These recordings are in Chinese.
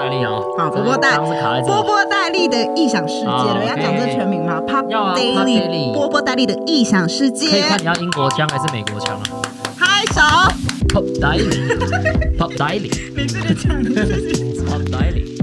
戴利哦，好波波戴波波戴利的异想世界要讲这全名吗？Pop 要啊 Pop Daily，Daily 波波戴利的异想世界可以，看你要英国腔还是美国腔啊嗨手，？Pop Daily，Pop 己讲，你自己讲。Daily。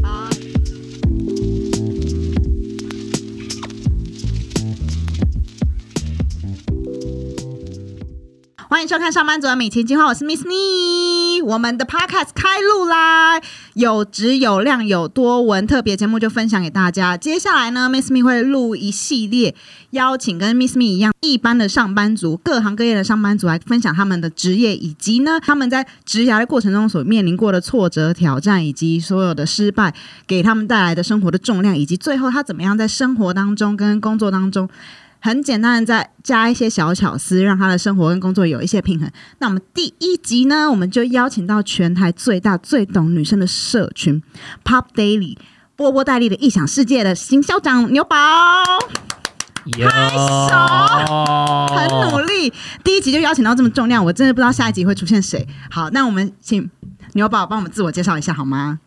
欢迎收看《上班族的米奇计划》，我是 Miss Me。我们的 Podcast 开录啦，有质有量有多文特别节目就分享给大家。接下来呢，Miss Me 会录一系列邀请跟 Miss Me 一样一般的上班族，各行各业的上班族来分享他们的职业，以及呢他们在职涯的过程中所面临过的挫折、挑战，以及所有的失败给他们带来的生活的重量，以及最后他怎么样在生活当中跟工作当中。很简单的再加一些小巧思，让他的生活跟工作有一些平衡。那我们第一集呢，我们就邀请到全台最大、最懂女生的社群 Pop Daily 波波戴利的异想世界的行校长牛宝，拍手，很努力。第一集就邀请到这么重量，我真的不知道下一集会出现谁。好，那我们请牛宝帮我们自我介绍一下好吗？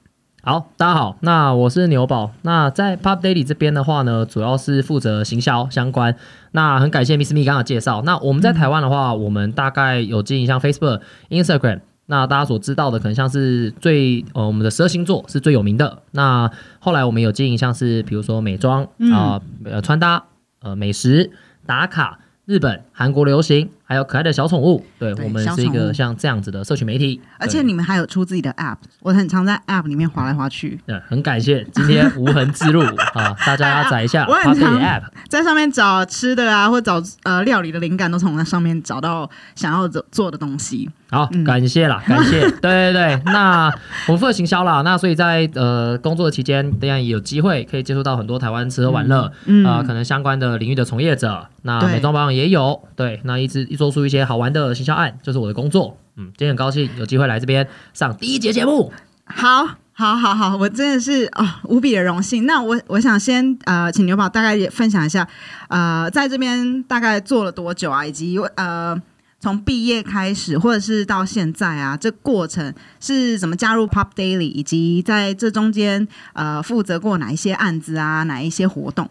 好，大家好，那我是牛宝。那在 Pop Daily 这边的话呢，主要是负责行销相关。那很感谢 Miss Me 刚刚的介绍。那我们在台湾的话，我们大概有经营像 Facebook、Instagram。那大家所知道的，可能像是最呃我们的十二星座是最有名的。那后来我们有经营像是比如说美妆啊、呃穿搭、呃美食打卡、日本、韩国流行，还有可爱的小宠物。对对我们是一个像这样子的社群媒体。而且你们还有出自己的 App，我很常在 App 里面滑来滑去。嗯，很感谢今天无痕之路 啊，大家要载一下 我很 Pop 常 Daily App。在上面找吃的啊，或找呃料理的灵感，都从那上面找到想要做做的东西。好，嗯感谢啦，感谢。对对对，那我们负责行销啦，那所以在呃工作的期间，当然也有机会可以接触到很多台湾吃喝玩乐，嗯啊，可能相关的领域的从业者，那美妆保养也有，对，那一直一做出一些好玩的行销案，就是我的工作。嗯，今天很高兴有机会来这边上第一节节目。好，好，好，好，我真的是哦无比的荣幸。那我我想先呃，请牛宝大概也分享一下，呃，在这边大概做了多久啊，以及呃。从毕业开始，或者是到现在啊，这过程是怎么加入 Pop Daily，以及在这中间呃负责过哪一些案子啊，哪一些活动？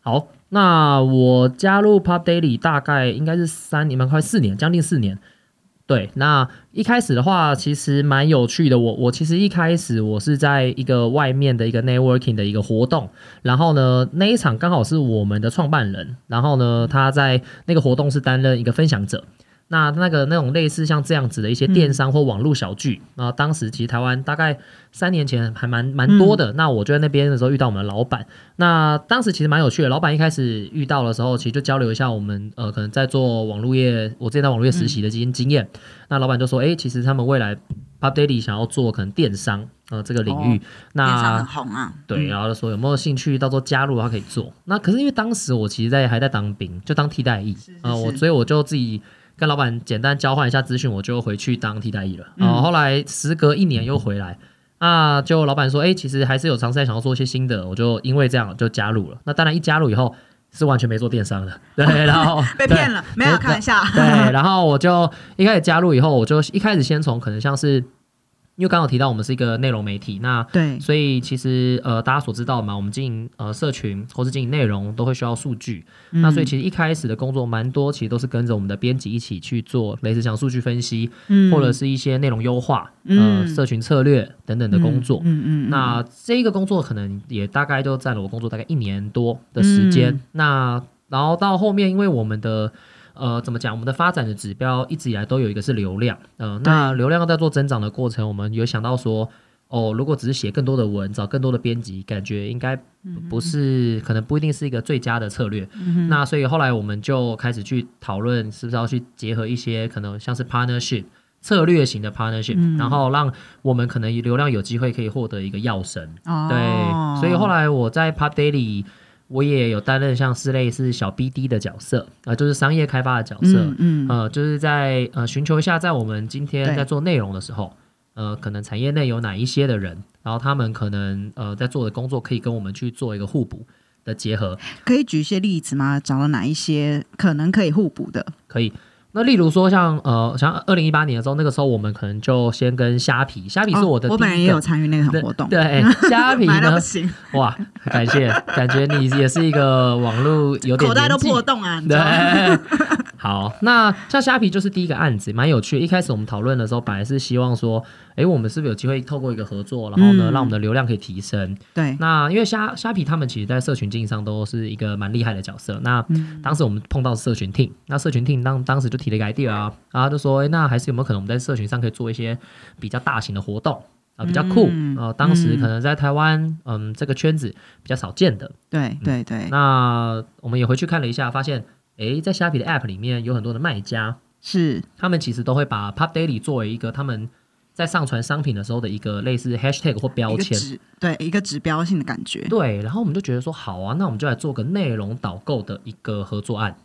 好，那我加入 Pop Daily 大概应该是三年，蛮快四年，将近四年。对，那一开始的话，其实蛮有趣的。我我其实一开始我是在一个外面的一个 networking 的一个活动，然后呢，那一场刚好是我们的创办人，然后呢，他在那个活动是担任一个分享者。那那个那种类似像这样子的一些电商或网络小聚，那、当时其实台湾大概三年前还蛮蛮多的。那我就在那边的时候遇到我们的老板，那当时其实蛮有趣的。老板一开始遇到的时候，其实就交流一下我们呃可能在做网络业，我之前在网络业实习的经经验。那老板就说，哎、其实他们未来 Pub Daily 想要做可能电商呃这个领域，那红啊，对，然后就说有没有兴趣，到时候加入，他可以做。那可是因为当时我其实在还在当兵，就当替代役啊、呃我所以我就自己跟老板简单交换一下资讯，我就回去当替代役了。嗯然后后来时隔一年又回来，那，就老板说，哎、其实还是有尝试在想要做一些新的，我就因为这样就加入了。那当然一加入以后是完全没做电商的，对，然后被骗了，没有开玩笑。对，然后我就一开始加入以后，我就一开始先从可能像是。因为刚刚有提到我们是一个内容媒体，那对，所以其实呃，大家所知道嘛，我们经营呃社群或是经营内容都会需要数据。嗯。那所以其实一开始的工作蛮多，其实都是跟着我们的编辑一起去做类似像数据分析，嗯。或者是一些内容优化、嗯。呃社群策略等等的工作。嗯。嗯。嗯，那这个工作可能也大概就占了我工作大概一年多的时间。嗯。那然后到后面，因为我们的呃怎么讲，我们的发展的指标一直以来都有一个是流量，呃，那流量在做增长的过程，我们有想到说。哦，如果只是写更多的文，找更多的编辑，感觉应该不是，可能不一定是一个最佳的策略。那所以后来我们就开始去讨论，是不是要去结合一些可能像是 partnership 策略型的 partnership，、然后让我们可能流量有机会可以获得一个药神。哦对，所以后来我在 Pop Daily，我也有担任像是类似小 BD 的角色，啊、就是商业开发的角色，嗯嗯呃，就是在呃寻求一下，在我们今天在做内容的时候，呃，可能产业内有哪一些的人，然后他们可能呃在做的工作可以跟我们去做一个互补的结合，可以举一些例子吗？找了哪一些可能可以互补的？可以。那例如说像呃，像二零一八年的时候，那个时候我们可能就先跟虾皮，虾皮是我的、哦我本人也有参与那个活动，对 虾皮呢哇，感谢，感觉你也是一个网络有点口袋都破洞啊？对，好，那像虾皮就是第一个案子，蛮有趣。一开始我们讨论的时候，本来是希望说，诶，我们是不是有机会透过一个合作，然后呢，嗯让我们的流量可以提升？对，那因为虾虾皮他们其实在社群经营上都是一个蛮厉害的角色。那嗯当时我们碰到社群 team，那社群 team 当当时就提了一个 idea 啊，然后就说，诶，那还是有没有可能我们在社群上可以做一些比较大型的活动？啊，比较酷，嗯呃，当时嗯可能在台湾，嗯，这个圈子比较少见的，对对对，那我们也回去看了一下，发现，诶，在虾皮的 App 里面有很多的卖家，是他们其实都会把 Pop Daily 作为一个他们在上传商品的时候的一个类似 Hashtag 或标签。一个指对一个指标性的感觉对，然后我们就觉得说，好啊，那我们就来做个内容导购的一个合作案。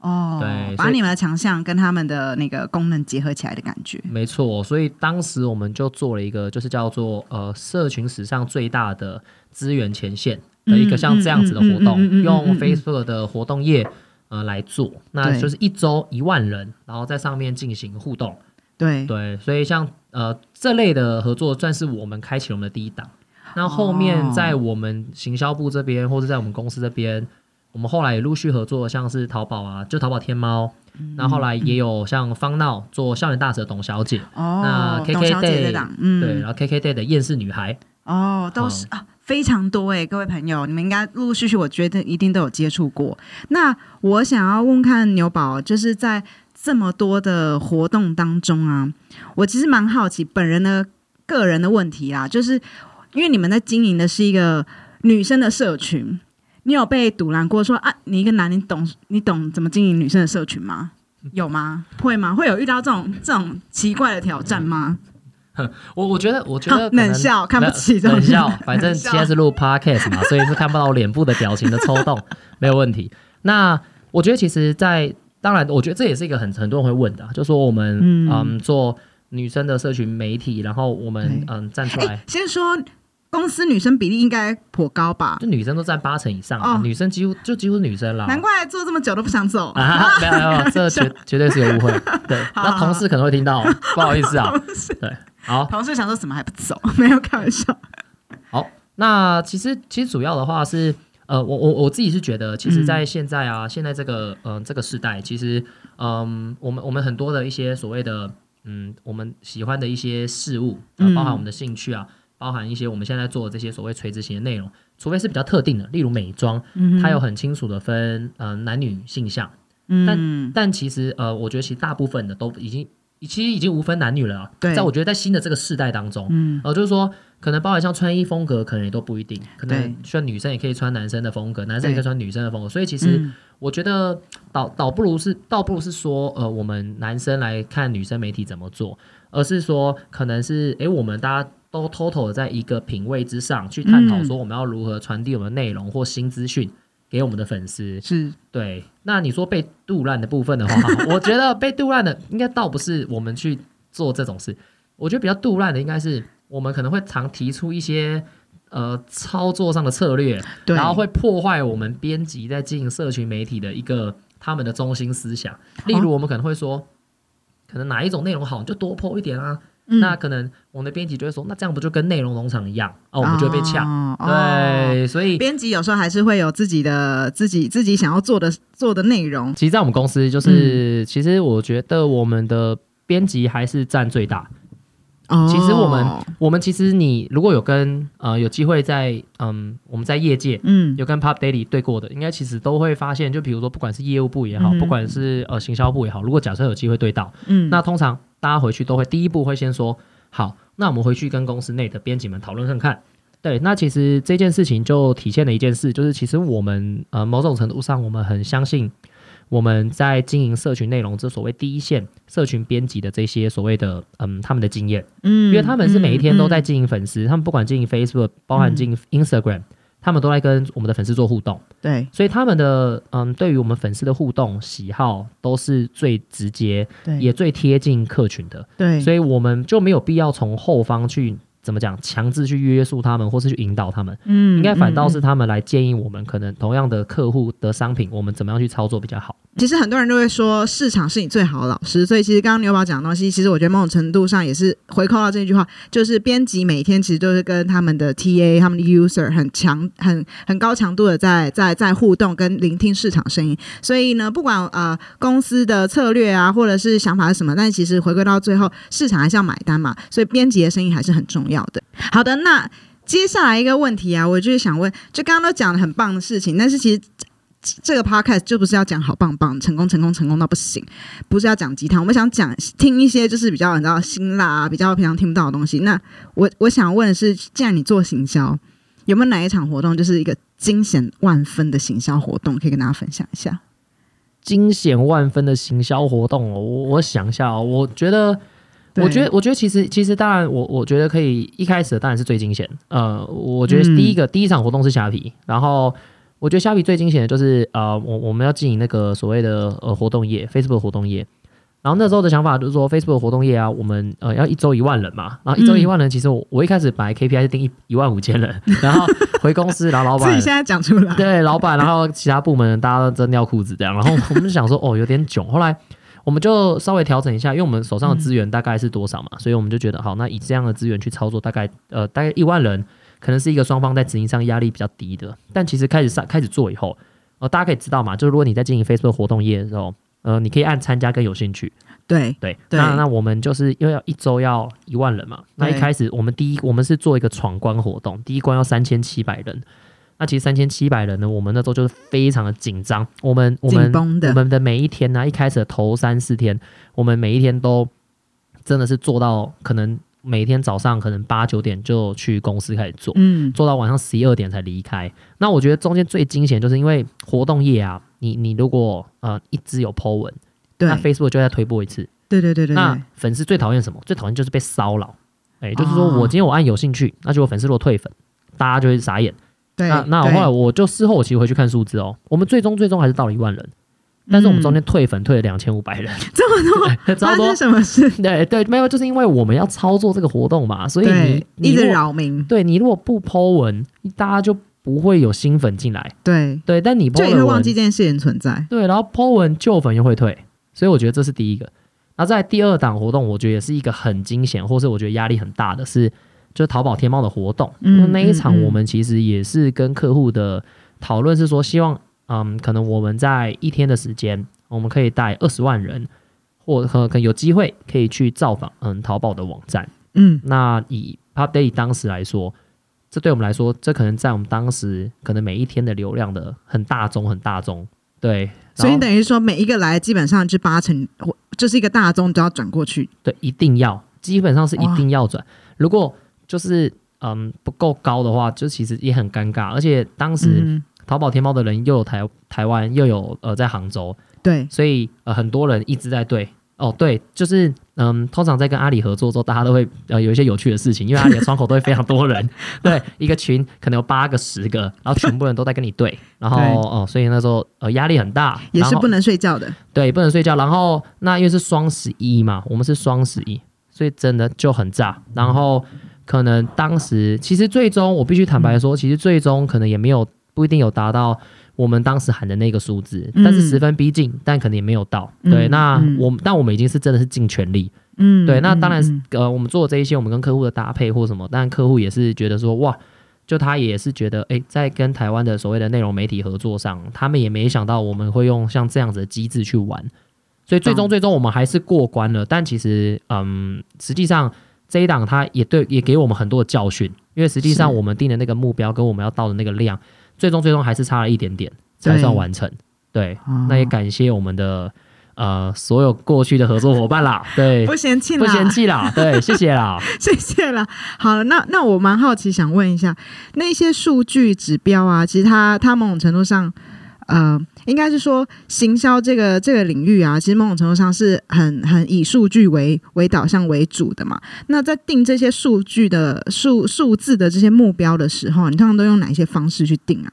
哦对，所以把你们的强项跟他们的那个功能结合起来的感觉，没错，所以当时我们就做了一个，就是叫做呃社群史上最大的资源前线的一个像这样子的活嗯嗯嗯嗯嗯动，嗯用嗯 Facebook 的活动页呃来做，那就是一周一万人，然后在上面进行互动。对。对，所以像呃这类的合作，算是我们开启了我们的第一档。那后面哦。在我们行销部这边，或者在我们公司这边，我们后来也陆续合作，像是淘宝啊，就淘宝天猫。嗯。那后来也有像方闹做校园大使的董小姐，哦那，KK 小姐 Day 这档，嗯，对，然后 KK Day 的厌世女孩，哦，都。是、啊，非常多哎，各位朋友，你们应该陆陆续续，我觉得一定都有接触过。那我想要问看牛宝，就是在这么多的活动当中啊，我其实蛮好奇本人的个人的问题啦，就是因为你们在经营的是一个女生的社群，你有被堵拦过说啊，你一个男，你懂你懂怎么经营女生的社群吗？有吗？会吗？会有遇到这种这种奇怪的挑战吗？我我觉得我觉得能 冷笑看不起冷笑，反正冷笑现在是录 podcast 嘛，所以是看不到我脸部的表情的抽动，没有问题。那我觉得其实在，当然，我觉得这也是一个很很多人会问的啊，就说我们嗯嗯做女生的社群媒体，然后我们嗯站出哎、来。先说公司女生比例应该颇高吧？就女生都占八成以上女生几乎就几乎是女生啦。难怪做这么久都不想走。啊，没有没有，这绝绝对是有误会。对，好那同事可能会听到，不好意思啊。对，好，同事想说怎么还不走？没有开玩笑。好，那其实其实主要的话是，呃，我我我自己是觉得，其实，在现在啊，现在这个嗯、呃这个时代，其实嗯、我们我们很多的一些所谓的嗯我们喜欢的一些事物，包含我们的兴趣啊，包含一些我们现在做的这些所谓垂直型的内容，除非是比较特定的，例如美妆，嗯它有很清楚的分呃男女性向，嗯，但其实呃，我觉得其实大部分的都已经。其实已经无分男女了啊，对。在我觉得在新的这个世代当中，嗯。呃，就是说，可能包含像穿衣风格，可能也都不一定，可对。能像女生也可以穿男生的风格，男生也可以穿女生的风格，所以其实嗯。我觉得倒倒不如是倒不如是说，呃，我们男生来看女生媒体怎么做，而是说可能是诶，我们大家都 total 的在一个品味之上去探讨嗯。说我们要如何传递我们的内容或新资讯给我们的粉丝。是对，那你说被杜烂的部分的话，我觉得被杜烂的应该倒不是我们去做这种事，我觉得比较杜烂的应该是我们可能会常提出一些呃操作上的策略，然后会破坏我们编辑在经营社群媒体的一个他们的中心思想。例如，我们可能会说，可能哪一种内容好，你就多 po 一点啊。嗯那可能我们的编辑就会说，那这样不就跟内容农场一样啊？我们就会被呛。哦哦对，所以编辑有时候还是会有自己的自己自己想要做的做的内容。其实，在我们公司，嗯就是、其实我觉得我们的编辑还是占最大。哦，其实我们我们其实你如果有跟呃有机会在嗯我们在业界嗯。有跟 Pop Daily 对过的，应该其实都会发现，就比如说不管是业务部也好，嗯。不管是呃行销部也好，如果假设有机会对到，嗯。那通常大家回去都会第一步会先说好，那我们回去跟公司内的编辑们讨论看看。对，那其实这件事情就体现了一件事，就是其实我们呃某种程度上，我们很相信我们在经营社群内容这所谓第一线社群编辑的这些所谓的嗯他们的经验，嗯因为他们是每一天都在嗯。经营粉丝，他们不管经营 Facebook，包含经营 Instagram，、他们都在跟我们的粉丝做互动，对。所以他们的嗯对于我们粉丝的互动喜好都是最直接，对。也最贴近客群的。对，所以我们就没有必要从后方去怎么讲强制去约束他们，或是去引导他们，嗯应该反倒是他们来建议我们，可能同样的客户的商品，我们怎么样去操作比较好。其实很多人都会说市场是你最好的老师，所以其实刚刚牛宝讲的东西，其实我觉得某种程度上也是回扣到这句话，就是编辑每天其实都是跟他们的 TA、他们的 user 很强、很很高强度的在在在互动跟聆听市场声音。所以呢，不管呃公司的策略啊，或者是想法是什么，但其实回归到最后，市场还是要买单嘛，所以编辑的声音还是很重要的。好的，那接下来一个问题啊，我就是想问，就刚刚都讲了很棒的事情，但是其实这个 podcast 就不是要讲好棒棒、成功、成功、成功到不行，不是要讲鸡汤，我们想讲听一些就是比较你知道辛辣、啊、比较平常听不到的东西。那我我想问的是，既然你做行销，有没有哪一场活动就是一个惊险万分的行销活动，可以跟大家分享一下？惊险万分的行销活动，我我想一下哦，我觉得。对。我觉得，我觉得其实其实当然我，我觉得可以一开始的当然是最惊险。呃，我觉得嗯第一个、第一场活动是虾皮，然后我觉得虾皮最惊险的就是呃，我我们要经营那个所谓的呃活动页，Facebook 活动页。然后那时候的想法就是说，Facebook 活动页啊，我们呃要一周一万人嘛，然后一周嗯。一万人，其实我我一开始本来 KPI 是定一一万五千人，然后回公司，然后老板自己现在讲出来，对老板，然后其他部门大家都真尿裤子这样，然后我们就想说，哦，有点囧。后来我们就稍微调整一下，因为我们手上的资源大概是多少嘛，所以我们就觉得好，那以这样的资源去操作，大概呃大概一万人，可能是一个双方在执行上压力比较低的。但其实开始上开始做以后，呃，大家可以知道嘛，就是如果你在经营 Facebook 活动页的时候，呃，你可以按参加跟有兴趣。对对，对那那我们就是因为要一周要一万人嘛，那一开始我们第一我们是做一个闯关活动，第一关要三千七百人。那其实三千七百人呢，我们那时候就是非常的紧张，我们我们的我们的每一天呢、一开始的头三四天，我们每一天都真的是做到可能每天早上可能八九点就去公司开始做，嗯，做到晚上十一二点才离开。那我觉得中间最惊险就是因为活动页啊，你你如果呃一直有 po 文，对那 Facebook 就会再推播一次。对对对对那，粉丝最讨厌什么？最讨厌就是被骚扰。哎、就是说哦我今天我按有兴趣，那结果粉丝如果退粉，大家就会傻眼。对那那对后来我就事后我其实回去看数字哦，我们最终最终还是到了一万人，但是我们中间退粉退了两千五百人，嗯 这么多，发生。什么事？对对，没有，就是因为我们要操作这个活动嘛，所以对你，一直你如果扰民，对你如果不 Po 文，大家就不会有新粉进来。对，对，但你就也会忘记这件事情存在。对，然后 Po 文旧粉又会退，所以我觉得这是第一个。然后在第二档活动，我觉得也是一个很惊险，或是我觉得压力很大的是，就是淘宝天猫的活动。嗯那一场我们其实也是跟客户的讨论是说，希望嗯，可能我们在一天的时间，我们可以带二十万人，或可可能有机会可以去造访嗯淘宝的网站。嗯，那以 Pub Day 当时来说，这对我们来说，这可能在我们当时可能每一天的流量的很大宗很大宗。对，所以等于说每一个来基本上就八成，或就是一个大宗都要转过去。对，一定要，基本上是一定要转。如果就是嗯不够高的话，就其实也很尴尬。而且当时嗯，淘宝天猫的人又有台台湾，又有呃在杭州，对，所以呃很多人一直在对。哦，对，就是嗯，通常在跟阿里合作之后，大家都会呃有一些有趣的事情，因为 阿里的窗口都会非常多人，对，一个群可能有八个、十个，然后全部人都在跟你对，然后对哦、所以那时候呃压力很大，也是不能睡觉的。对，不能睡觉。然后那因为是双十一嘛，我们是双十一，所以真的就很炸。然后可能当时其实最终我必须坦白说，其实最终可能也没有不一定有达到我们当时喊的那个数字，嗯但是十分逼近，但可能也没有到。嗯对，那嗯我们但我们已经是真的是尽全力。嗯，对，那当然是嗯呃，我们做这一些，我们跟客户的搭配或什么，但客户也是觉得说哇。就他也是觉得，诶，在跟台湾的所谓的内容媒体合作上，他们也没想到我们会用像这样子的机制去玩，所以最终最终我们还是过关了。但其实，嗯，实际上这一档它也对也给我们很多的教训，因为实际上我们定的那个目标跟我们要到的那个量，最终最终还是差了一点点才算完成。对，哦那也感谢我们的呃所有过去的合作伙伴啦，对，不嫌弃啦，不嫌弃啦，对，谢谢啦。谢谢啦。好了，那那我蛮好奇，想问一下，那些数据指标啊，其实它它某种程度上，呃，应该是说行销这个这个领域啊，其实某种程度上是很很以数据为为导向为主的嘛。那在定这些数据的数数字的这些目标的时候，你通常都用哪一些方式去定啊？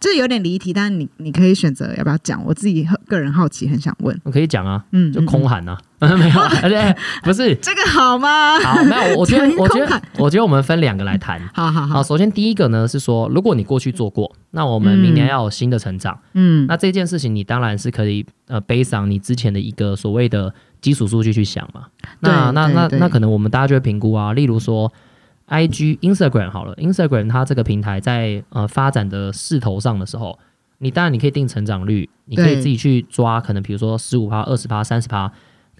这有点离题，但是你你可以选择要不要讲。我自己个人好奇，很想问。我可以讲啊，嗯，就空喊啊，没有，而 且不是。这个好吗？好，没有，我觉得，我觉得，我觉得我们分两个来谈。好，好好好，首先第一个呢是说，如果你过去做过，那我们明年要有新的成长，嗯，那这件事情你当然是可以呃背上你之前的一个所谓的基础数据去想嘛。那那那那可能我们大家就会评估啊，例如说 I G Instagram 好了，Instagram 它这个平台在呃发展的势头上的时候，你当然你可以定成长率，你可以自己去抓，可能比如说十五趴、二十趴、三十趴，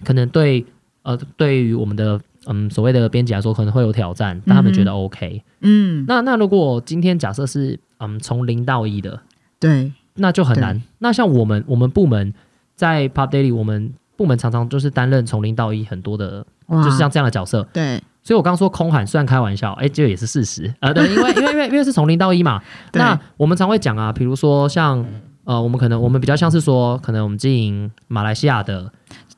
可能对呃对于我们的嗯所谓的编辑来说可能会有挑战，但他们觉得 OK。嗯，那那如果今天假设是嗯从零到一的，对，那就很难。那像我们我们部门在 Pop Daily，我们部门常常就是担任从零到一很多的，就是像这样的角色。对所以我刚说空喊虽然开玩笑，哎、这也是事实啊、呃。对，因为因为因为因为是从零到一嘛。对那我们常会讲啊，比如说像呃，我们可能我们比较像是说，可能我们经营马来西亚的，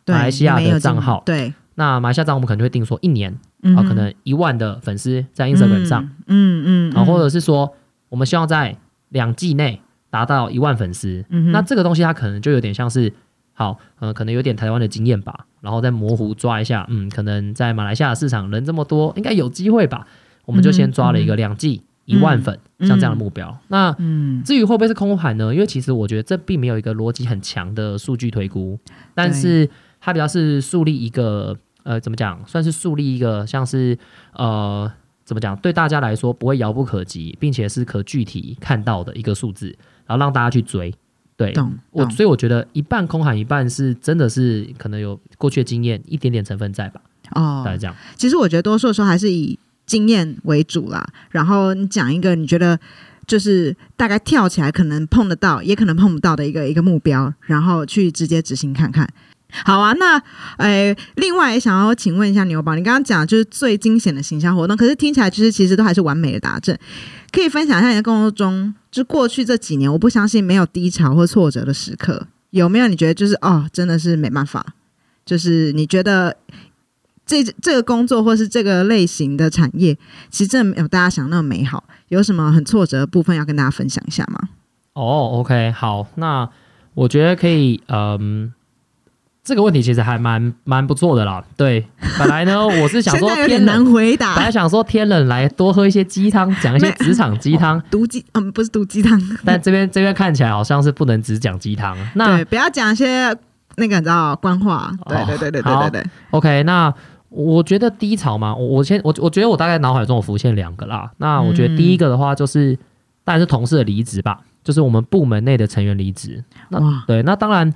对，马来西亚的账号对，那马来西亚账号我们可能就会定说一年啊、可能一万的粉丝在 Instagram 上，，嗯嗯，啊、或者者是说我们希望在两季内达到一万粉丝。嗯哼那这个东西它可能就有点像是，好，呃，可能有点台湾的经验吧，然后再模糊抓一下，嗯，可能在马来西亚市场人这么多，应该有机会吧？我们就先抓了一个两季一万粉，嗯像这样的目标。那嗯至于会不会是空盘呢？因为其实我觉得这并没有一个逻辑很强的数据推估，但是它比较是树立一个呃，怎么讲，算是树立一个像是呃。怎么讲？对大家来说不会遥不可及，并且是可具体看到的一个数字，然后让大家去追。对，懂我所以我觉得一半空喊，一半是真的是可能有过去的经验一点点成分在吧，哦大概这样。其实我觉得多数的时候还是以经验为主啦。然后你讲一个你觉得就是大概跳起来可能碰得到，也可能碰不到的一个一个目标，然后去直接执行看看。好啊，那呃，另外也想要请问一下牛宝，你刚刚讲就是最惊险的形象活动，可是听起来就是其实都还是完美的达阵。可以分享一下你的工作中，就过去这几年，我不相信没有低潮或挫折的时刻，有没有？你觉得就是哦，真的是没办法，就是你觉得这这个工作或是这个类型的产业，其实真的没有大家想那么美好。有什么很挫折的部分要跟大家分享一下吗？哦，OK，好，那我觉得可以，嗯，这个问题其实还蛮蛮不错的啦。对，本来呢，我是想现说天冷，回答。本来想说天冷来多喝一些鸡汤，讲一些职场鸡汤，毒鸡，嗯，不是毒鸡汤，但这边这边看起来好像是不能只讲鸡汤。那对，不要讲一些那个你知道官话。对哦对对对对好对对，OK，那我觉得低潮嘛，我我先我我觉得我大概脑海中有浮现两个啦。那我觉得第一个的话就是，当然是同事的离职吧，就是我们部门内的成员离职。那哇，对，那当然，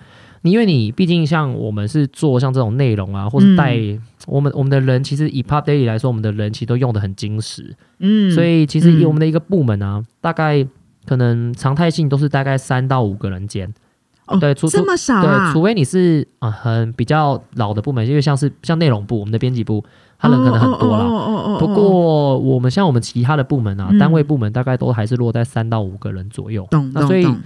你因为你毕竟像我们是做像这种内容啊，或者带、我们我们的人，其实以 Pop Daily 来说，我们的人其实都用的很精实，嗯，所以其实以嗯我们的一个部门啊，大概可能常态性都是大概三到五个人间。哦对，这么少对，啊，除非你是啊、呃很比较老的部门，因为像是像内容部，我们的编辑部，他人可能很多啦。哦哦哦不过我们像我们其他的部门啊，嗯单位部门大概都还是落在三到五个人左右。懂那所以懂懂，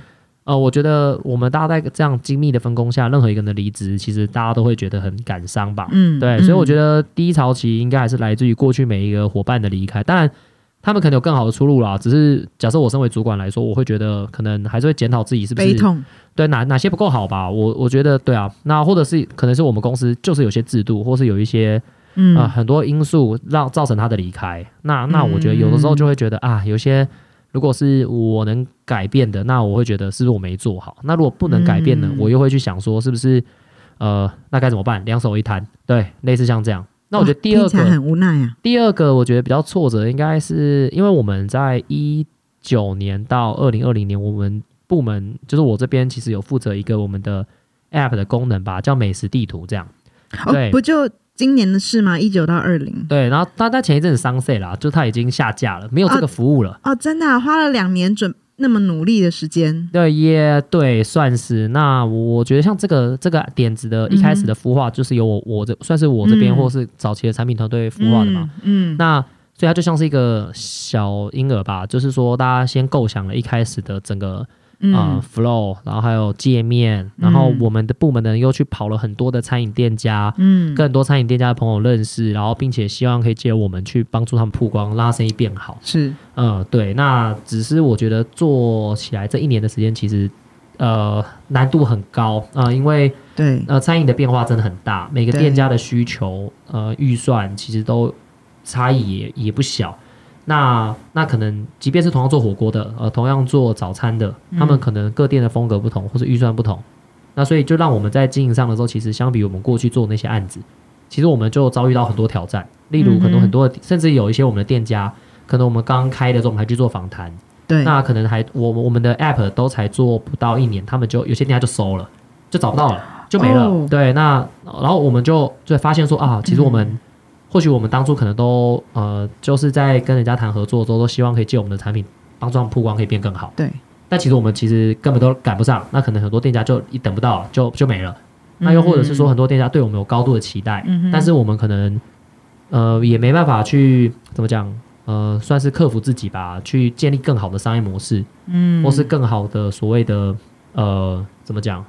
呃，我觉得我们大家在这样精密的分工下，任何一个人的离职，其实大家都会觉得很感伤吧。嗯，对，所以我觉得得低潮期应该还是来自于过去每一个伙伴的离开。当然，他们可能有更好的出路啦。只是假设我身为主管来说，我会觉得可能还是会检讨自己是不是悲痛，对哪哪些不够好吧。我我觉得对啊，那或者是可能是我们公司就是有些制度，或是有一些嗯呃很多因素让造成他的离开。那那我觉得有的时候就会觉得啊，有些如果是我能改变的，那我会觉得是不是我没做好？那如果不能改变呢，嗯我又会去想说是不是呃那该怎么办？两手一摊，对，类似像这样。那我觉得第二个很无奈啊，第二个我觉得比较挫折，应该是因为我们在一九年到二零二零年，我们部门就是我这边其实有负责一个我们的 App 的功能吧，叫美食地图这样。哦对，不就今年的事吗？一九到二零，对，然后他他前一阵子上 s 啦，就他已经下架了，没有这个服务了。哦，真的啊、花了两年准那么努力的时间，对，也对，算是。那我觉得像这个这个点子的一开始的孵化，就是由我我这算是我这边、嗯或是早期的产品团队孵化的嘛。嗯，嗯，那所以它就像是一个小婴儿吧，就是说大家先构想了一开始的整个嗯呃 flow，然后还有界面，然后嗯我们的部门呢又去跑了很多的餐饮店家，嗯跟很多餐饮店家的朋友认识，然后并且希望可以借我们去帮助他们曝光，拉生意变好。是嗯，对，那只是我觉得做起来这一年的时间，其实呃难度很高啊、呃因为对呃餐饮的变化真的很大，每个店家的需求呃预算其实都差异也也不小。那那可能即便是同样做火锅的，呃，同样做早餐的，他们嗯可能各店的风格不同，或者预算不同。那所以就让我们在经营上的时候，其实相比我们过去做那些案子，其实我们就遭遇到很多挑战。例如，可能很多甚至有一些我们的店家，可能我们刚开的时候，我们还去做访谈，对那可能还我我们的 app 都才做不到一年，他们就有些店家就收了，就找不到了，就没了。哦对，那然后我们就就发现说啊，其实我们、嗯或许我们当初可能都呃，就是在跟人家谈合作的时候，都希望可以借我们的产品帮助他们曝光可以变更好。对，但其实我们其实根本都赶不上，那可能很多店家就一等不到就就没了。那又或者是说，很多店家对我们有高度的期待，嗯但是我们可能呃也没办法去怎么讲，呃，算是克服自己吧，去建立更好的商业模式，嗯或是更好的所谓的呃怎么讲，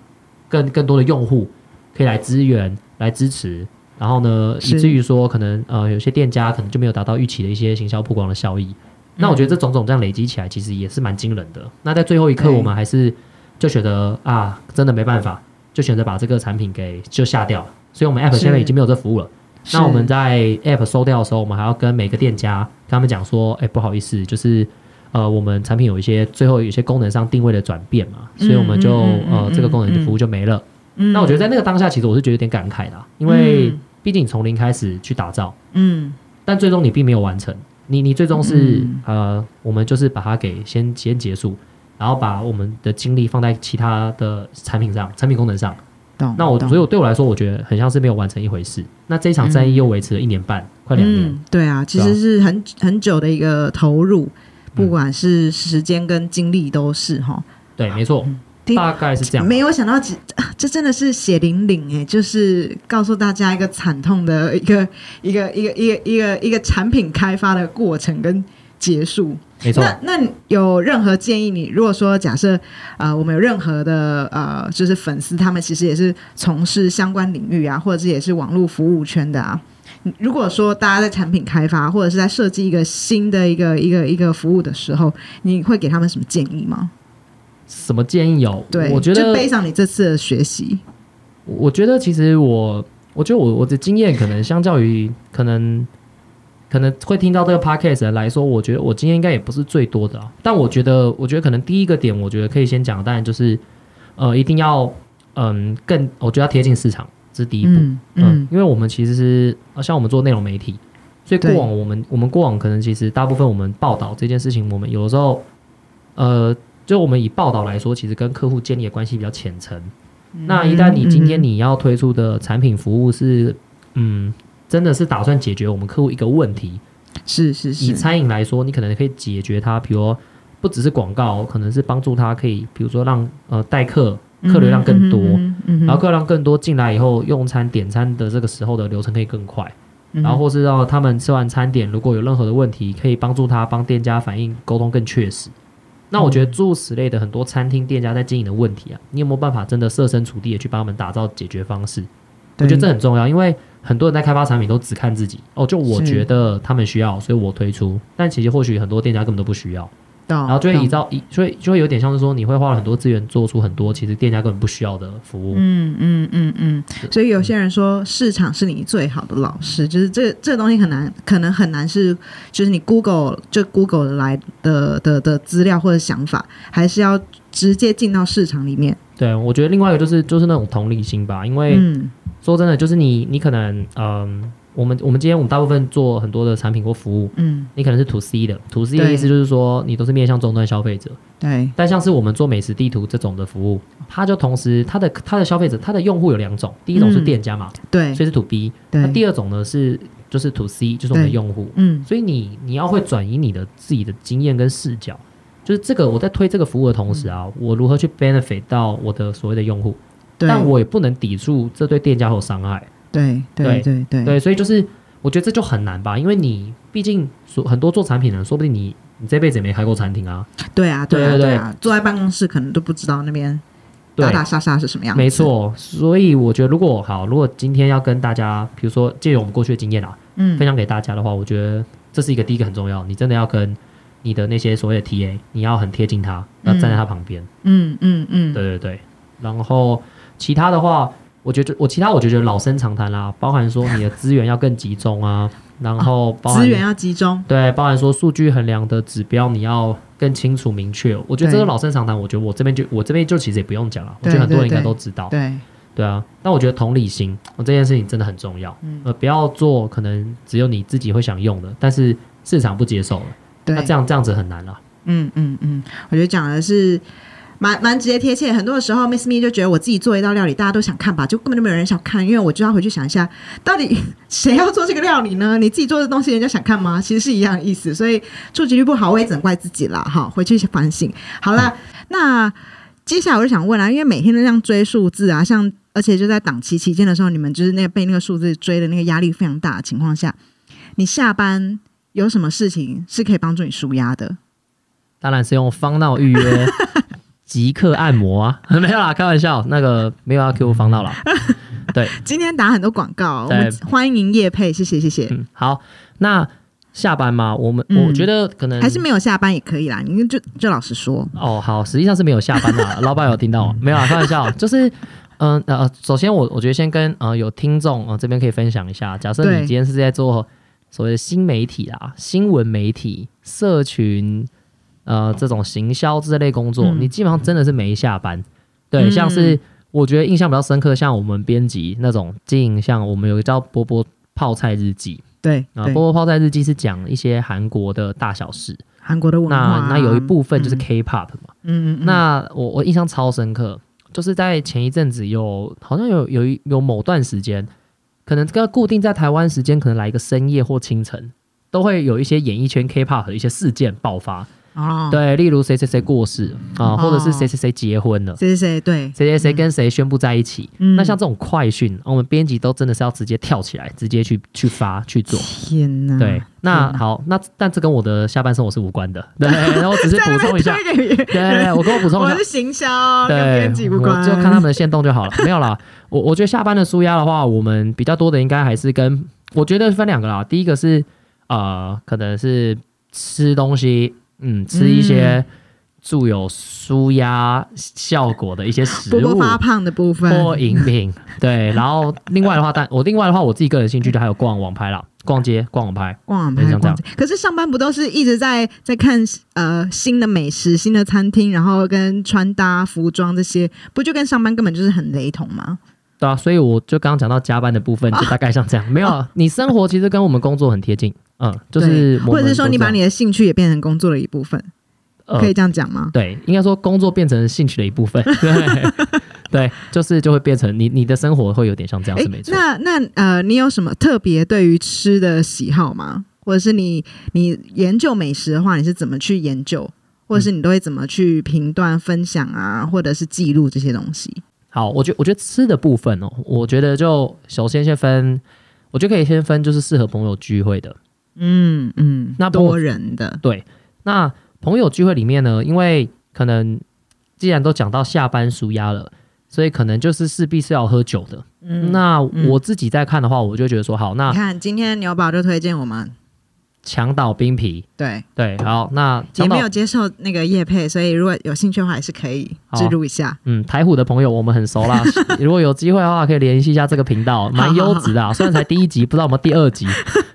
更更多的用户可以来支援来支持，然后呢，以至于说可能呃有些店家可能就没有达到预期的一些行销曝光的效益。那我觉得这种种这样累积起来，其实也是蛮惊人的。那在最后一刻，我们还是就觉得啊，真的没办法，就选择把这个产品给就下掉了。所以我们 App 是现在已经没有这服务了。那我们在 App 收掉的时候，我们还要跟每个店家跟他们讲说，哎、不好意思，就是呃，我们产品有一些最后有一些功能上定位的转变嘛，所以我们就、呃这个功能的服务就没了。那我觉得在那个当下，其实我是觉得有点感慨的啊、因为嗯。毕竟从零开始去打造，嗯。但最终你并没有完成，你你最终是、嗯。呃，我们就是把它给先先结束，然后把我们的精力放在其他的产品上、产品功能上。懂那我所以我对我来说，我觉得很像是没有完成一回事。那这一场战役又维持了一年半，快两年。嗯，对啊，其实是很很久的一个投入，不嗯管是时间跟精力都是哈。对，没错，听大概是这样。没有想到这，啊 这真的是血淋淋哎，就是告诉大家一个惨痛的一个 一个一个一个一个一个产品开发的过程跟结束。没错，那那有任何建议你？如果说假设呃，我们有任何的呃，就是粉丝，他们其实也是从事相关领域啊，或者是也是网络服务圈的啊。如果说大家在产品开发或者是在设计一个新的一个一个一个服务的时候，你会给他们什么建议吗？什么建议有？对，我觉得就背上你这次的学习，我觉得其实我，我觉得我我的经验可能相较于可能可能会听到这个 podcast 来说，我觉得我经验应该也不是最多的啊。但我觉得，我觉得可能第一个点，我觉得可以先讲的，当然就是呃，一定要嗯更，我觉得要贴近市场，这是第一步。嗯嗯嗯，因为我们其实是呃像我们做内容媒体，所以过往我们我们过往可能其实大部分我们报道这件事情，我们有的时候呃，就我们以报道来说，其实跟客户建立的关系比较浅层。那一旦你今天嗯你要推出的产品服务是嗯，真的是打算解决我们客户一个问题，是是是。以，餐饮来说，你可能可以解决它，比如不只是广告，可能是帮助他可以，比如说让呃待客客流量更多。然后客流量更多进来以后，用餐点餐的这个时候的流程可以更快，嗯然后或是让他们吃完餐点，如果有任何的问题，可以帮助他帮店家反映沟通更确实。那我觉得诸如此类的很多餐厅店家在经营的问题啊，你有没有办法真的设身处地的去帮他们打造解决方式？我觉得这很重要，因为很多人在开发产品都只看自己。哦，就我觉得他们需要，所以我推出，但其实或许很多店家根本都不需要。然然后就会依照，以所以就会有点像是说，你会花了很多资源做出很多其实店家根本不需要的服务。嗯嗯嗯嗯，所以有些人说市场是你最好的老师，就是这这个东西很难，可能很难是，就是你 Google 就 Google 来的的的资料或者想法，还是要直接进到市场里面。对，我觉得另外一个就是就是那种同理心吧，因为嗯说真的，就是你你可能嗯，我们我们今天我们大部分做很多的产品或服务，嗯，你可能是 to C 的，to C 的意思就是说你都是面向终端消费者，对，但像是我们做美食地图这种的服务，它就同时它的它的消费者它的用户有两种，第一种是嗯。店家嘛，对。所以是 to B，那对，第二种呢是就是 to C，就是我们的用户。嗯。所以你你要会转移你的自己的经验跟视角，就是这个我在推这个服务的同时啊，我如何去 benefit 到我的所谓的用户，对，但我也不能抵触这对店家会有伤害。对对对对对，所以就是我觉得这就很难吧，因为你毕竟所很多做产品的人，说不定你你这辈子也没开过餐厅啊。对啊，对啊，对对对啊，坐在办公室可能都不知道那边打打杀杀是什么样子。没，错，所以我觉得如果好，如果今天要跟大家，比如说借由我们过去的经验啊，嗯分享给大家的话，我觉得这是一个第一个很重要，你真的要跟你的那些所谓的 TA，你要很贴近他，要站在他旁边。嗯嗯嗯，对对对，然后其他的话，我觉得我其他我就觉得老生常谈啦，包含说你的资源要更集中啊，然后包含资源要集中。对，包含说数据衡量的指标你要更清楚明确。我觉得这对个老生常谈，我觉得我这边就我这边就其实也不用讲了，我觉得很多人应该都知道。对，对啊，但我觉得同理心，哦这件事情真的很重要。嗯呃，不要做可能只有你自己会想用的，但是市场不接受了，那这样这样子很难了。嗯嗯嗯，我觉得讲的是蛮蛮直接贴切。很多的时候，Miss Me 就觉得我自己做一道料理，大家都想看吧，就根本就没有人想看，因为我就要回去想一下，到底 谁要做这个料理呢？你自己做的东西，人家想看吗？其实是一样的意思。所以触及率不好，我也只能怪自己了。哈，回去反省。好了，那接下来我就想问啦，因为每天都这样追数字啊，像而且就在档期期间的时候，你们就是那个被那个数字追的那个压力非常大的情况下，你下班有什么事情是可以帮助你舒压的？当然是用方闹预约即刻按摩啊，没有啦，开玩笑，那个没有要 Q 方闹啦。对，今天打很多广告，我们欢迎叶配，谢谢谢谢。嗯，好，那下班嘛，我们、嗯我觉得可能还是没有下班也可以啦，你就就老实说，哦，好，实际上是没有下班的，老板有听到吗？没有啦，开玩笑，就是。嗯呃，首先我我觉得先跟呃有听众呃这边可以分享一下，假设你今天是在做所谓的新媒体啊、新闻媒体、社群呃这种行销这类工作，嗯。你基本上真的是没下班。对，嗯。像是我觉得印象比较深刻，像我们编辑那种经营，像我们有一个叫波波泡菜日记。对啊，波波泡菜日记是讲一些韩国的大小事，韩国的文化啊，那那有一部分就是嗯。K-pop 嘛。嗯嗯嗯，那我我印象超深刻，就是在前一阵子有好像有有一有某段时间，可能这个固定在台湾时间，可能来一个深夜或清晨，都会有一些演艺圈 K-pop 的一些事件爆发。哦，对，例如谁谁谁过世啊，或者是谁谁谁结婚了。谁谁谁对，谁谁谁跟谁宣布在一起？嗯那像这种快讯，我们编辑都真的是要直接跳起来，直接去去发去做。天哪，对，那好，那但这跟我的下半生我是无关的。对，然后只是补充一下，对，我跟我补充一下我是，行销，跟对编辑，无我关，就看他们的线动就好了。没有啦，我我觉得下班的舒压的话，我们比较多的应该还是跟我觉得分两个啦。第一个是呃，可能是吃东西，嗯，吃一些具有舒压效果的一些食物。发胖的部分，或饮品，对，然后另外的话，但我另外的话，我自己个人兴趣就还有逛网拍啦，逛街、逛网拍，逛网拍像这样。可是上班不都是一直在在看呃新的美食、新的餐厅，然后跟穿搭、服装这些，不就跟上班根本就是很雷同吗？对啊，所以我就刚刚讲到加班的部分，就大概像这样。没有啊，你生活其实跟我们工作很贴近，嗯，就是或者是说你把你你的兴趣也变成工作的一部分，呃可以这样讲吗？对，应该说工作变成兴趣的一部分，对对，就是就会变成你你的生活会有点像这样诶是没错。那那呃，你有什么特别对于吃的喜好吗？或者是你你研究美食的话，你是怎么去研究？或者是你都会怎么去评断、分享啊，或者是记录这些东西？好，我觉我觉得吃的部分哦，我觉得就首先先分，我觉得可以先分，就是适合朋友聚会的。嗯嗯，那多人的，对，那朋友聚会里面呢，因为可能既然都讲到下班舒压了，所以可能就是势必是要喝酒的。嗯，那嗯我自己在看的话，我就觉得说，好，那你看今天牛宝就推荐我们，强岛冰啤，对，对，好，那也没有接受那个叶配，所以如果有兴趣的话，还是可以植入一下。嗯，台虎的朋友我们很熟啦，如果有机会的话，可以联系一下这个频道，蛮优质的、啊。虽然才第一集，不知道我们第二集，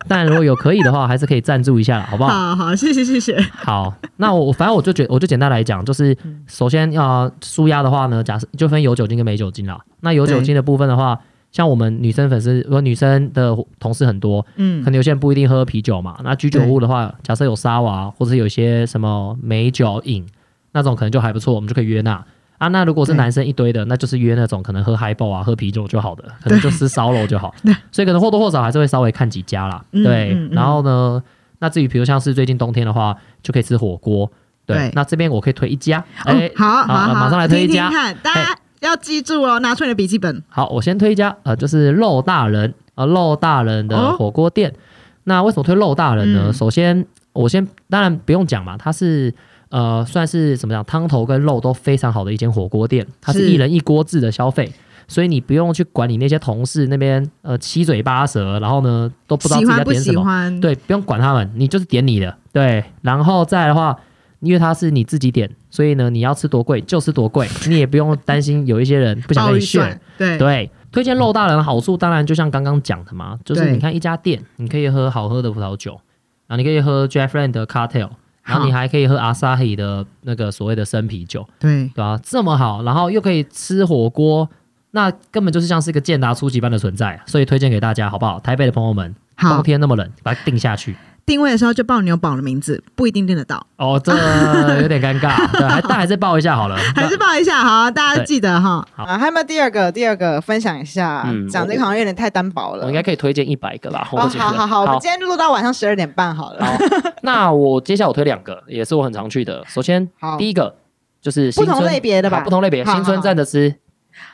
但如果有可以的话，还是可以赞助一下啦，好不好？好好，谢谢谢谢。好，那我反正我就觉我就简单来讲，就是嗯首先要舒压的话呢，假设就分有酒精跟没酒精啦。那有酒精的部分的话，像我们女生粉丝，如果女生的同事很多，嗯可能有些人不一定喝啤酒嘛。那居酒屋的话，假设有沙瓦或者有些什么美酒饮那种，可能就还不错，我们就可以约那。啊，那如果是男生一堆的，那就是约那种可能喝 i b 啊、喝啤酒就好的，可能就吃烧肉就好 对。所以可能或多或少还是会稍微看几家啦。嗯对，嗯嗯然后呢，那至于比如像是最近冬天的话，就可以吃火锅。对，对那这边我可以推一家。哦哎、，好好马上来推一家听听看，大家要记住哦，拿出你的笔记本。好，我先推一家，呃，就是肉大人，呃，肉大人的哦火锅店。那为什么推肉大人呢？嗯首先，我先当然不用讲嘛，它是呃算是怎么讲，汤头跟肉都非常好的一间火锅店，它是是一人一锅制的消费。所以你不用去管你那些同事那边呃七嘴八舌，然后呢都不知道自己在点什么，喜欢？对，不用管他们，你就是点你的，对。然后再的话，因为它是你自己点，所以呢，你要吃多贵就吃多贵，你也不用担心有一些人不想跟你炫。，对对，推荐肉大人的好处，当然就像刚刚讲的嘛，就是你看一家店，你可以喝好喝的葡萄酒，啊你可以喝 Jeffrey 的 Cocktail，然后你还可以喝阿萨黑的那个所谓的生啤酒，对，对吧、这么好，然后又可以吃火锅，那根本就是像是一个健达初级般的存在，所以推荐给大家，好不好？台北的朋友们，冬，天那么冷，把它定下去。定位的时候就报牛宝的名字，不一定定得到，哦，这 有点尴尬，对，还但还是报一下好了，还是报一下，好，大家对记得哈。好。啊，还有没有第二个？第二个分享一下，嗯讲这个好像有点太单薄了。我应该可以推荐一百个吧，哦，好好好，我们今天录到晚上十二点半好了。好，那我接下来我推两个，也是我很常去的。首先，第一个就是新不同类别的吧。不同类别，新村站的吃，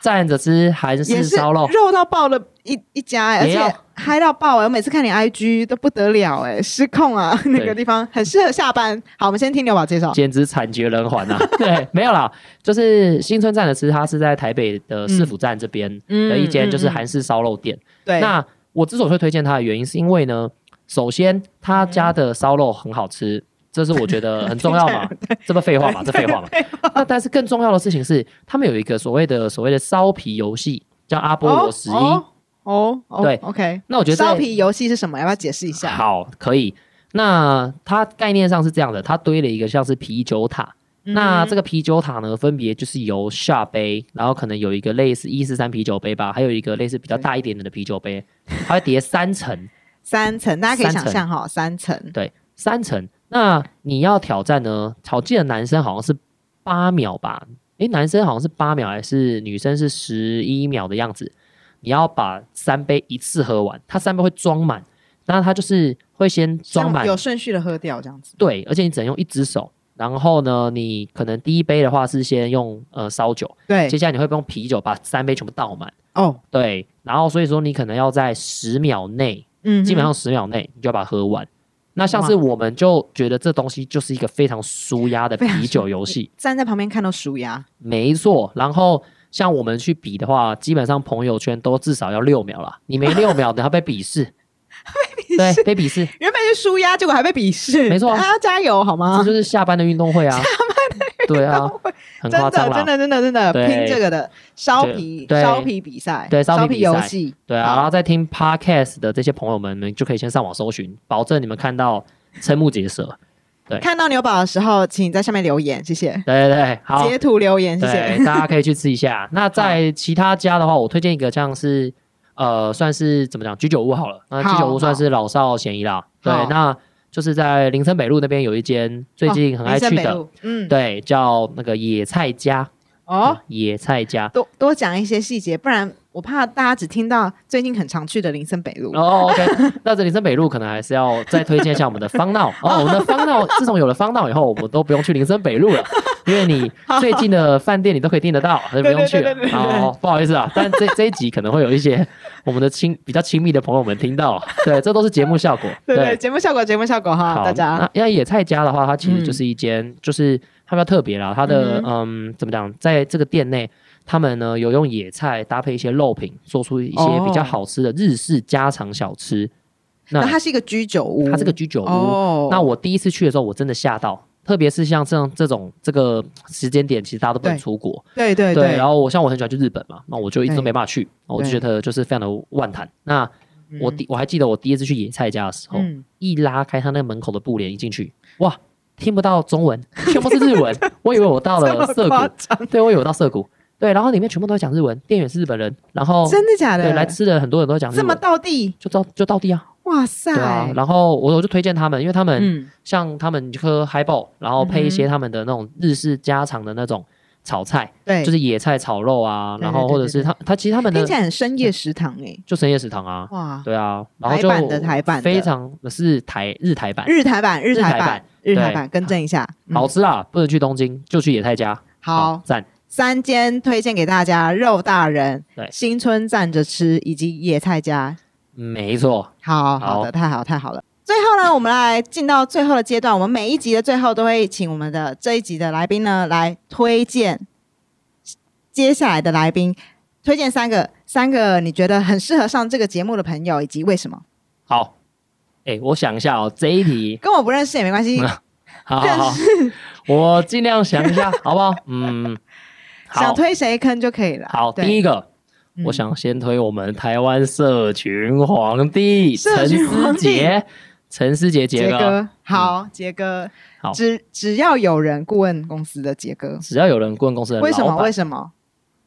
站着吃韩式烧肉，肉到爆的一一家、欸，而且嗨到爆哎、我每次看你 IG 都不得了哎、失控啊！那个地方很适合下班。好，我们先听牛宝介绍。简直惨绝人寰啊！对，没有啦，就是新村站着吃，它是在台北的市府站这边嗯的一间就是韩式烧肉店。对，那我之所以会推荐它的原因，是因为呢，首先他家的烧肉很好吃，这是我觉得很重要嘛。这不废话嘛，这废话嘛。那但是更重要的事情是，他们有一个所谓的所谓的烧皮游戏，叫阿波罗十一。哦哦哦对，OK。那我觉得在烧皮游戏是什么？要不要解释一下？好，可以。那它概念上是这样的，它堆了一个像是啤酒塔。嗯那这个啤酒塔呢，分别就是由下杯，然后可能有一个类似一四三啤酒杯吧，还有一个类似比较大一点点的啤酒杯，它会叠三层。三层，大家可以想象哈，三层。对，三层。那你要挑战呢？我记得男生好像是八秒吧？诶，男生好像是八秒，还是女生是十一秒的样子？你要把三杯一次喝完，它三杯会装满，那它就是会先装满，有顺序的喝掉这样子。对，而且你只能用一只手。然后呢，你可能第一杯的话是先用呃烧酒，对接，下来你会用啤酒把三杯全部倒满，哦，对。然后所以说你可能要在十秒内嗯，基本上十秒内你就要把它喝完。那像是我们就觉得这东西就是一个非常舒压的啤酒游戏，站在旁边看到舒压，没错。然后像我们去比的话，基本上朋友圈都至少要六秒啦，你没六秒，等下被鄙视。对，被鄙视，原本是舒压，结果还被鄙视，没错大家加油好吗这吗？就是下班的运动会啊。对啊，很真的，夸张啦。真的，真的，真的拼这个的烧皮对烧皮比赛，对烧烧皮游戏，对啊，然后在听 podcast 的这些朋友们，你们就可以先上网搜寻，保证你们看到瞠目结舌。对看到牛宝的时候，请在下面留言，谢谢。对对对，好，截图留言，谢对，谢。大家可以去吃一下。那在其他家的话，我推荐一个像是呃，算是怎么讲居酒屋好了。那居酒屋算是老少咸宜啦。对，那就是在林森北路那边有一间最近很爱去的，嗯，对，叫那个野菜家。哦，野菜家。多多讲一些细节，不然我怕大家只听到最近很常去的林森北路。哦，OK，那这林森北路可能还是要再推荐一下我们的方闹哦。我们的方闹自从有了方闹以后，我们都不用去林森北路了，因为你最近的饭店你都可以订得到，就不用去了哦，不好意思啊，但这这一集可能会有一些我们的亲比较亲密的朋友们听到，对，这都是节目效果。对对，节目效果，节目效果哈，好，大家那因为野菜家的话，它其实就是一间，就是它比较特别啦。它的嗯怎么讲，在这个店内，他们呢有用野菜搭配一些肉品，做出一些比较哦好吃的日式家常小吃。那那它是一个居酒屋，它这个居酒屋，哦，那我第一次去的时候，我真的吓到，特别是像这样这种这个时间点，其实大家都不能出国。对对对，然后我像我很喜欢去日本嘛，那我就一直都对没办法去，我就觉得就是非常的万谈。那我第我还记得我第一次去野菜家的时候，嗯。一拉开他那个门口的布帘一进去，哇，听不到中文，全部是日文，我以为我到了涩谷，张，对我以为我到涩谷，对，然后里面全部都在讲日文，店员是日本人，然后真的假的？对来吃的很多人都在讲日这么文，到地，就到就到地啊，哇塞！对啊，然后我我就推荐他们，因为他们嗯，像他们喝 highball，然后配一些他们的那种日式家常的那种炒菜，对，就是野菜炒肉啊，对然后或者是他他其实他们的听起来很深夜食堂哎，就深夜食堂啊，哇，对啊，然后就台版的台版的非常是台日台版，日台版，日台版日台版，更正一下，嗯好吃啊，不能去东京就去野菜家，好，赞，三间推荐给大家：肉大人对、新春站着吃以及野菜家。没错。好好好的，太好太好了。最后呢，我们来进到最后的阶段。我们每一集的最后都会请我们的这一集的来宾呢来推荐接下来的来宾，推荐三个三个你觉得很适合上这个节目的朋友，以及为什么？好，哎、我想一下哦，这一题，跟我不认识也没关系。好 好好，我尽量想一下，好不好？嗯，好想推谁坑就可以了。好，第一个，嗯。我想先推我们台湾社群皇帝陈思杰，陈思杰杰哥，好，杰哥，好。只只要有人顾问公司的杰哥，只要有人顾问公司的为什么？为什么？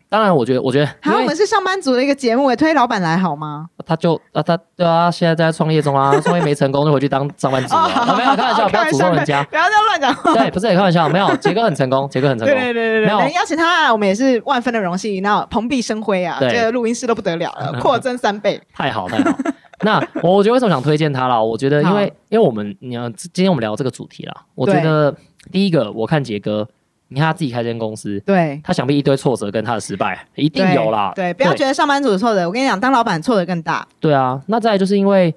当然，我觉得，我觉得，好，我们是上班族的一个节目，也推老板来好吗？他就啊，他对啊，现在在创业中啊，创业没成功就回去当上班族啊，啊没有开玩笑，不要诅咒人家，不要这样乱讲话。对，不是开玩笑，没有，杰哥很成功，杰哥很成功，对对对对，没邀请他来，我们也是万分的荣幸。那蓬荜生辉啊，对这个录音室都不得了了，扩增三倍。太好太好。那我我觉得为什么想推荐他啦？我觉得因为因为我们你要今天我们聊这个主题啦，我觉得第一个我看杰哥，你看他自己开间公司，对，他想必一堆挫折跟他的失败一定有啦。对，不要觉得上班族错的，我跟你讲，当老板错的更大。对啊，那再来就是因为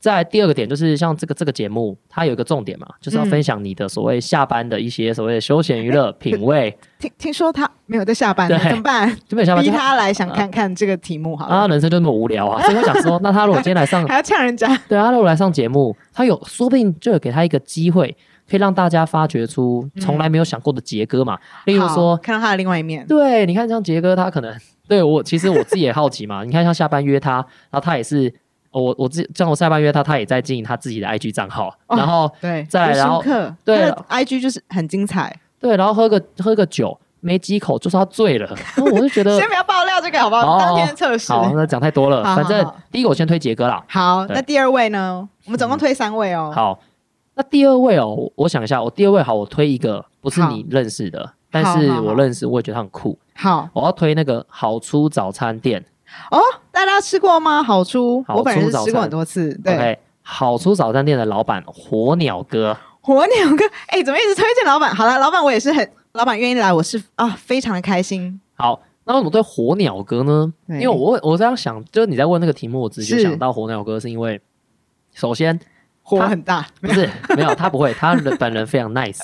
在第二个点就是像这个这个节目，它有一个重点嘛，就是要嗯分享你的所谓下班的一些所谓的休闲娱乐 品味，听听说他没有在下班，对怎么办？就没有下班逼他来想看看这个题目好啊，了，人生就那么无聊啊，所以我想说，那他如果今天来上，还要呛人家。对啊，他如果来上节目，他有说不定就有给他一个机会，可以让大家发掘出从来没有想过的杰哥嘛。例如好说，看到他的另外一面。对，你看像杰哥，他可能对我，其实我自己也好奇嘛。你看像下班约他，然后他也是，哦我我自像我下班约他，他也在经营他自己的 IG 账号，哦然后对，无再来然后对 IG 就是很精彩。对，然后喝个喝个酒，没几口就说他醉了，然后我就觉得先不要爆料这个好不哦好？当天的测试。好，那讲太多了。好反正第一个我先推杰哥啦。好，对那第二位呢？我们总共推三位哦。好，那第二位哦，我我想一下，我第二位好，我推一个不是你认识的，但是我认识，我也觉得他很酷。好我要推那个好出早餐店哦，大家吃过吗？好出，好我本人吃过很多次。对好出早餐店的老板火鸟哥，火鸟哥，哎，怎么一直推荐老板？好了，老板我也是很，老板愿意来，我是啊，非常的开心。好。那为什么对火鸟哥呢？因为我我这样想，就是你在问那个题目，我直接是想到火鸟哥，是因为首先火很大，不是没有他不会，他人本人非常 nice，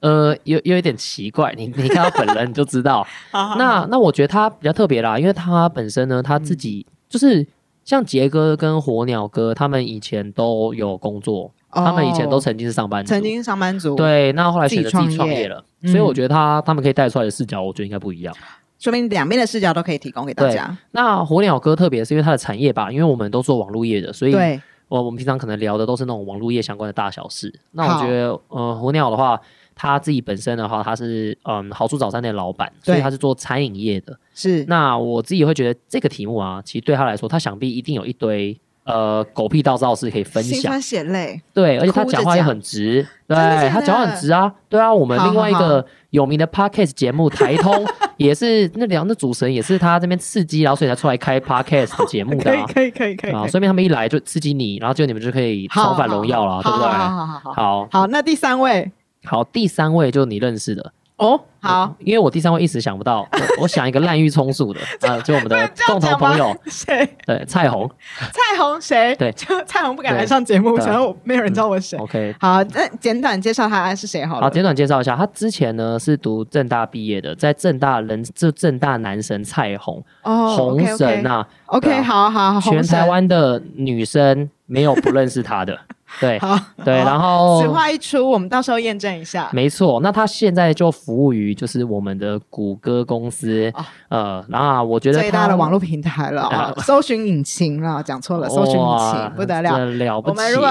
呃，有有一点奇怪，你你看他本人你就知道。那那我觉得他比较特别啦，因为他本身呢，他自己、就是像杰哥跟火鸟哥，他们以前都有工作，他们以前都哦曾经是上班族，曾经上班族，，对，那后来选择自己创业了，嗯所以我觉得他他们可以带出来的视角，我觉得应该不一样。说明两边的视角都可以提供给大家。那火鸟哥特别是因为他的产业吧，因为我们都做网络业的，所以对，我我们平常可能聊的都是那种网络业相关的大小事。那我好觉得，呃，火鸟的话，他自己本身的话，他是嗯好处早餐店的老板，所以对他是做餐饮业的。是那我自己会觉得这个题目啊，其实对他来说，他想必一定有一堆呃狗屁倒灶是可以分享。心酸血泪，对，而且他讲话也很直，对他讲话很直啊。对啊，我们另外一个有名的 podcast 节目台通 也是那两个主持人也是他这边刺激，然后所以才出来开 podcast 的节目的 可以啊。可以可以可以，啊，顺便他们一来就刺激你，然后就你们就可以重返荣耀了，对不对？好好好好好。好。好，那第三位。好，第三位就是你认识的，哦，好，因为我第三位一时想不到，我我想一个滥竽充数的 啊，就我们的共同朋友，谁？对蔡红。蔡红谁？对。就蔡红不敢来上节目，对想要我没有人知道我是谁。，OK，好，那简短介绍他是谁好了。好，简短介绍一下，他之前呢是读正大毕业的，在正大人就正大男神蔡红，哦红神啊，OK，好好好，全台湾的女生没有不认识他的，对好对，然后此话一出，我们到时候验证一下。没错，那他现在就服务于就是我们的谷歌公司，哦呃，然后我觉得最大的网络平台了，搜寻引擎了，讲错了，搜寻引擎不得了。了不起。我们如果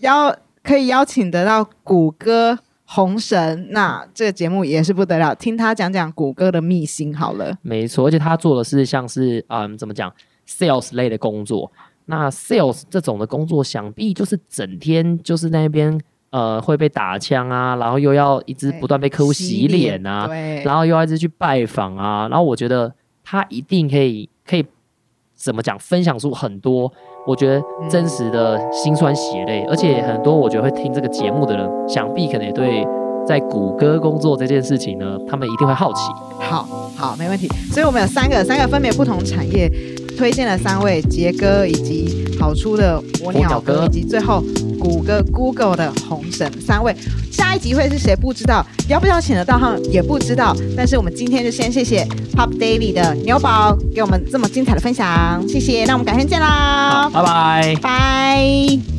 邀可以邀请得到谷歌红神，那这个节目也是不得了，听他讲讲谷歌的秘辛好了。没错，而且他做的是像是嗯，怎么讲，sales 类的工作。那 sales 这种的工作，想必就是整天就是在那边呃会被打枪啊，然后又要一直不断被客户洗脸啊，对，然后又要一直去拜访啊，然后我觉得他一定可以可以怎么讲，分享出很多我觉得真实的辛酸血泪，而且很多我觉得会听这个节目的人，想必可能也对在谷歌工作这件事情呢，他们一定会好奇。好好，没问题。所以我们有三个，三个分别不同产业推荐了三位杰哥以及跑出的火鸟哥哥，以及最后谷歌 Google 的红神三位。下一集会是谁不知道，要不要请得到他们也不知道。但是我们今天就先谢谢 Pop Daily 的牛宝给我们这么精彩的分享，谢谢。那我们改天见啦好，，拜拜。拜。